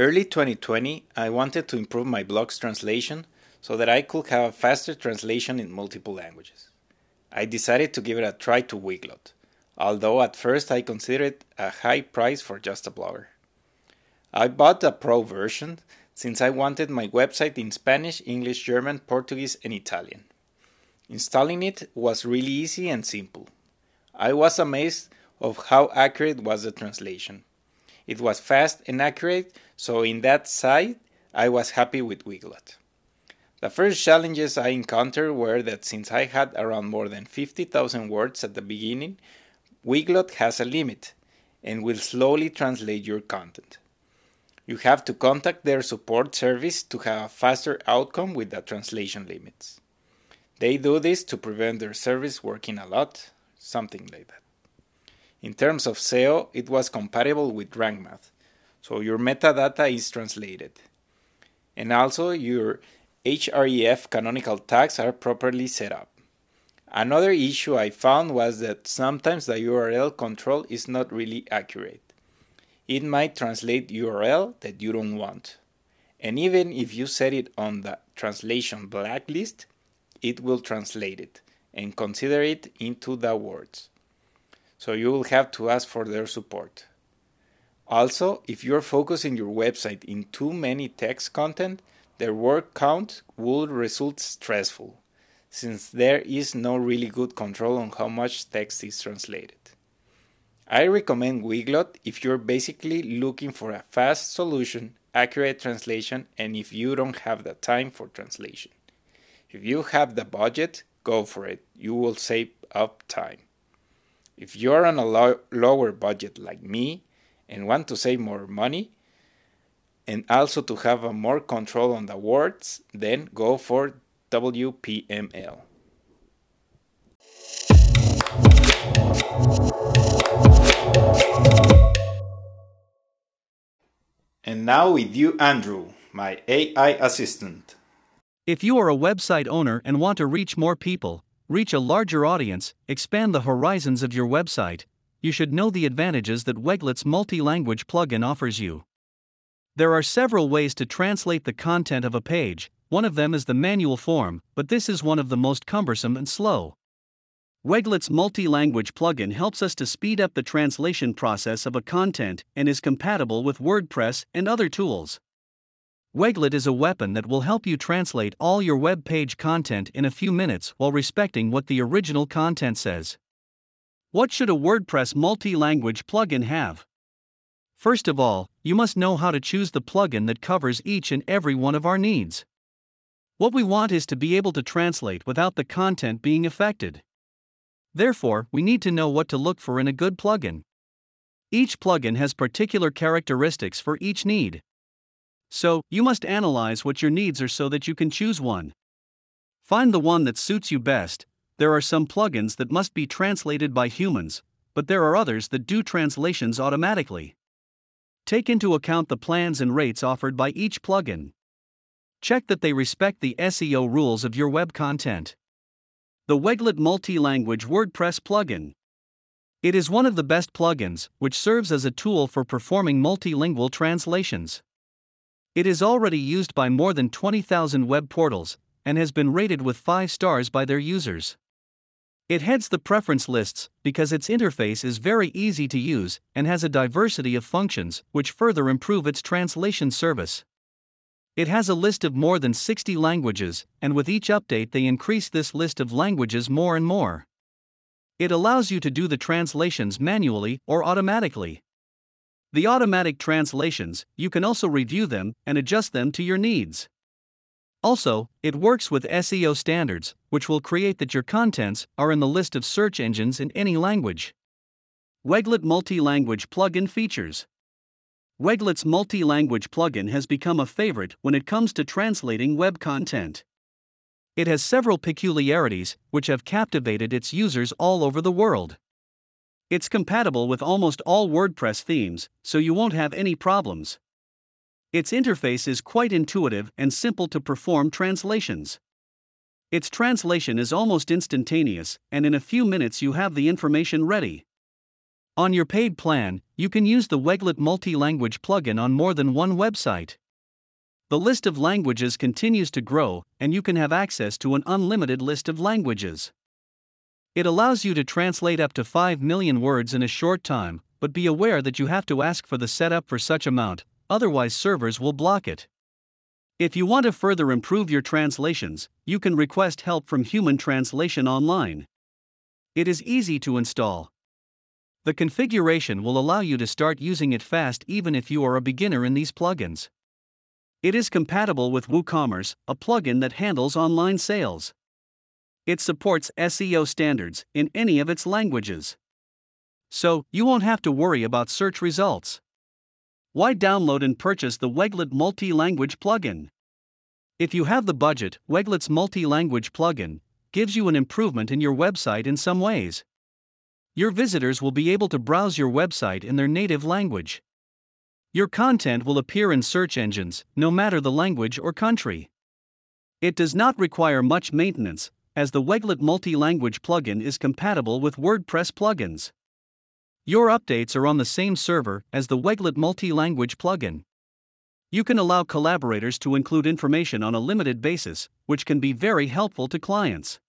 Early 2020, I wanted to improve my blog's translation so that I could have a faster translation in multiple languages. I decided to give it a try to Weglot, although at first I considered it a high price for just a blogger. I bought the Pro version since I wanted my website in Spanish, English, German, Portuguese, and Italian. Installing it was really easy and simple. I was amazed of how accurate was the translation. It was fast and accurate, so in that side, I was happy with Weglot. The first challenges I encountered were that since I had around more than 50,000 words at the beginning, Weglot has a limit and will slowly translate your content. You have to contact their support service to have a faster outcome with the translation limits. They do this to prevent their service working a lot, something like that. In terms of SEO, it was compatible with RankMath, so your metadata is translated. And also, your href canonical tags are properly set up. Another issue I found was that sometimes the URL control is not really accurate. It might translate URL that you don't want. And even if you set it on the translation blacklist, it will translate it and consider it into the words so you will have to ask for their support. Also, if you're focusing your website in too many text content, their word count will result stressful, since there is no really good control on how much text is translated. I recommend Weglot if you're basically looking for a fast solution, accurate translation, and if you don't have the time for translation. If you have the budget, go for it. You will save up time. If you're on a lo- lower budget like me and want to save more money and also to have a more control on the words, then go for WPML. And now with you, Andrew, my AI assistant. If you are a website owner and want to reach more people, reach a larger audience, expand the horizons of your website, you should know the advantages that Weglot's multi language plugin offers you. There are several ways to translate the content of a page, one of them is the manual form, but this is one of the most cumbersome and slow. Weglot's multi language plugin helps us to speed up the translation process of a content and is compatible with WordPress and other tools. Weglot is a weapon that will help you translate all your web page content in a few minutes while respecting what the original content says. What should a WordPress multi language plugin have? First of all, you must know how to choose the plugin that covers each and every one of our needs. What we want is to be able to translate without the content being affected. Therefore, we need to know what to look for in a good plugin. Each plugin has particular characteristics for each need. So, you must analyze what your needs are so that you can choose one. Find the one that suits you best. There are some plugins that must be translated by humans, but there are others that do translations automatically. Take into account the plans and rates offered by each plugin. Check that they respect the SEO rules of your web content. The Weglot Multi Language WordPress plugin. It is one of the best plugins, which serves as a tool for performing multilingual translations. It is already used by more than 20,000 web portals and has been rated with 5 stars by their users. It heads the preference lists because its interface is very easy to use and has a diversity of functions which further improve its translation service. It has a list of more than 60 languages, and with each update, they increase this list of languages more and more. It allows you to do the translations manually or automatically. The automatic translations, you can also review them and adjust them to your needs. Also, it works with SEO standards, which will create that your contents are in the list of search engines in any language. Weglot Multi Language Plugin Features Weglot's multi language plugin has become a favorite when it comes to translating web content. It has several peculiarities which have captivated its users all over the world. It's compatible with almost all WordPress themes, so you won't have any problems. Its interface is quite intuitive and simple to perform translations. Its translation is almost instantaneous, and in a few minutes you have the information ready. On your paid plan, you can use the Weglot multi-language plugin on more than one website. The list of languages continues to grow, and you can have access to an unlimited list of languages. It allows you to translate up to 5 million words in a short time, but be aware that you have to ask for the setup for such amount, otherwise servers will block it. If you want to further improve your translations, you can request help from Human Translation Online. It is easy to install. The configuration will allow you to start using it fast even if you are a beginner in these plugins. It is compatible with WooCommerce, a plugin that handles online sales. It supports SEO standards in any of its languages. So, you won't have to worry about search results. Why download and purchase the Weglot multi language plugin? If you have the budget, Weglot's multi language plugin gives you an improvement in your website in some ways. Your visitors will be able to browse your website in their native language. Your content will appear in search engines, no matter the language or country. It does not require much maintenance, as the Weglot multi language plugin is compatible with WordPress plugins. Your updates are on the same server as the Weglot multi language plugin. You can allow collaborators to include information on a limited basis, which can be very helpful to clients.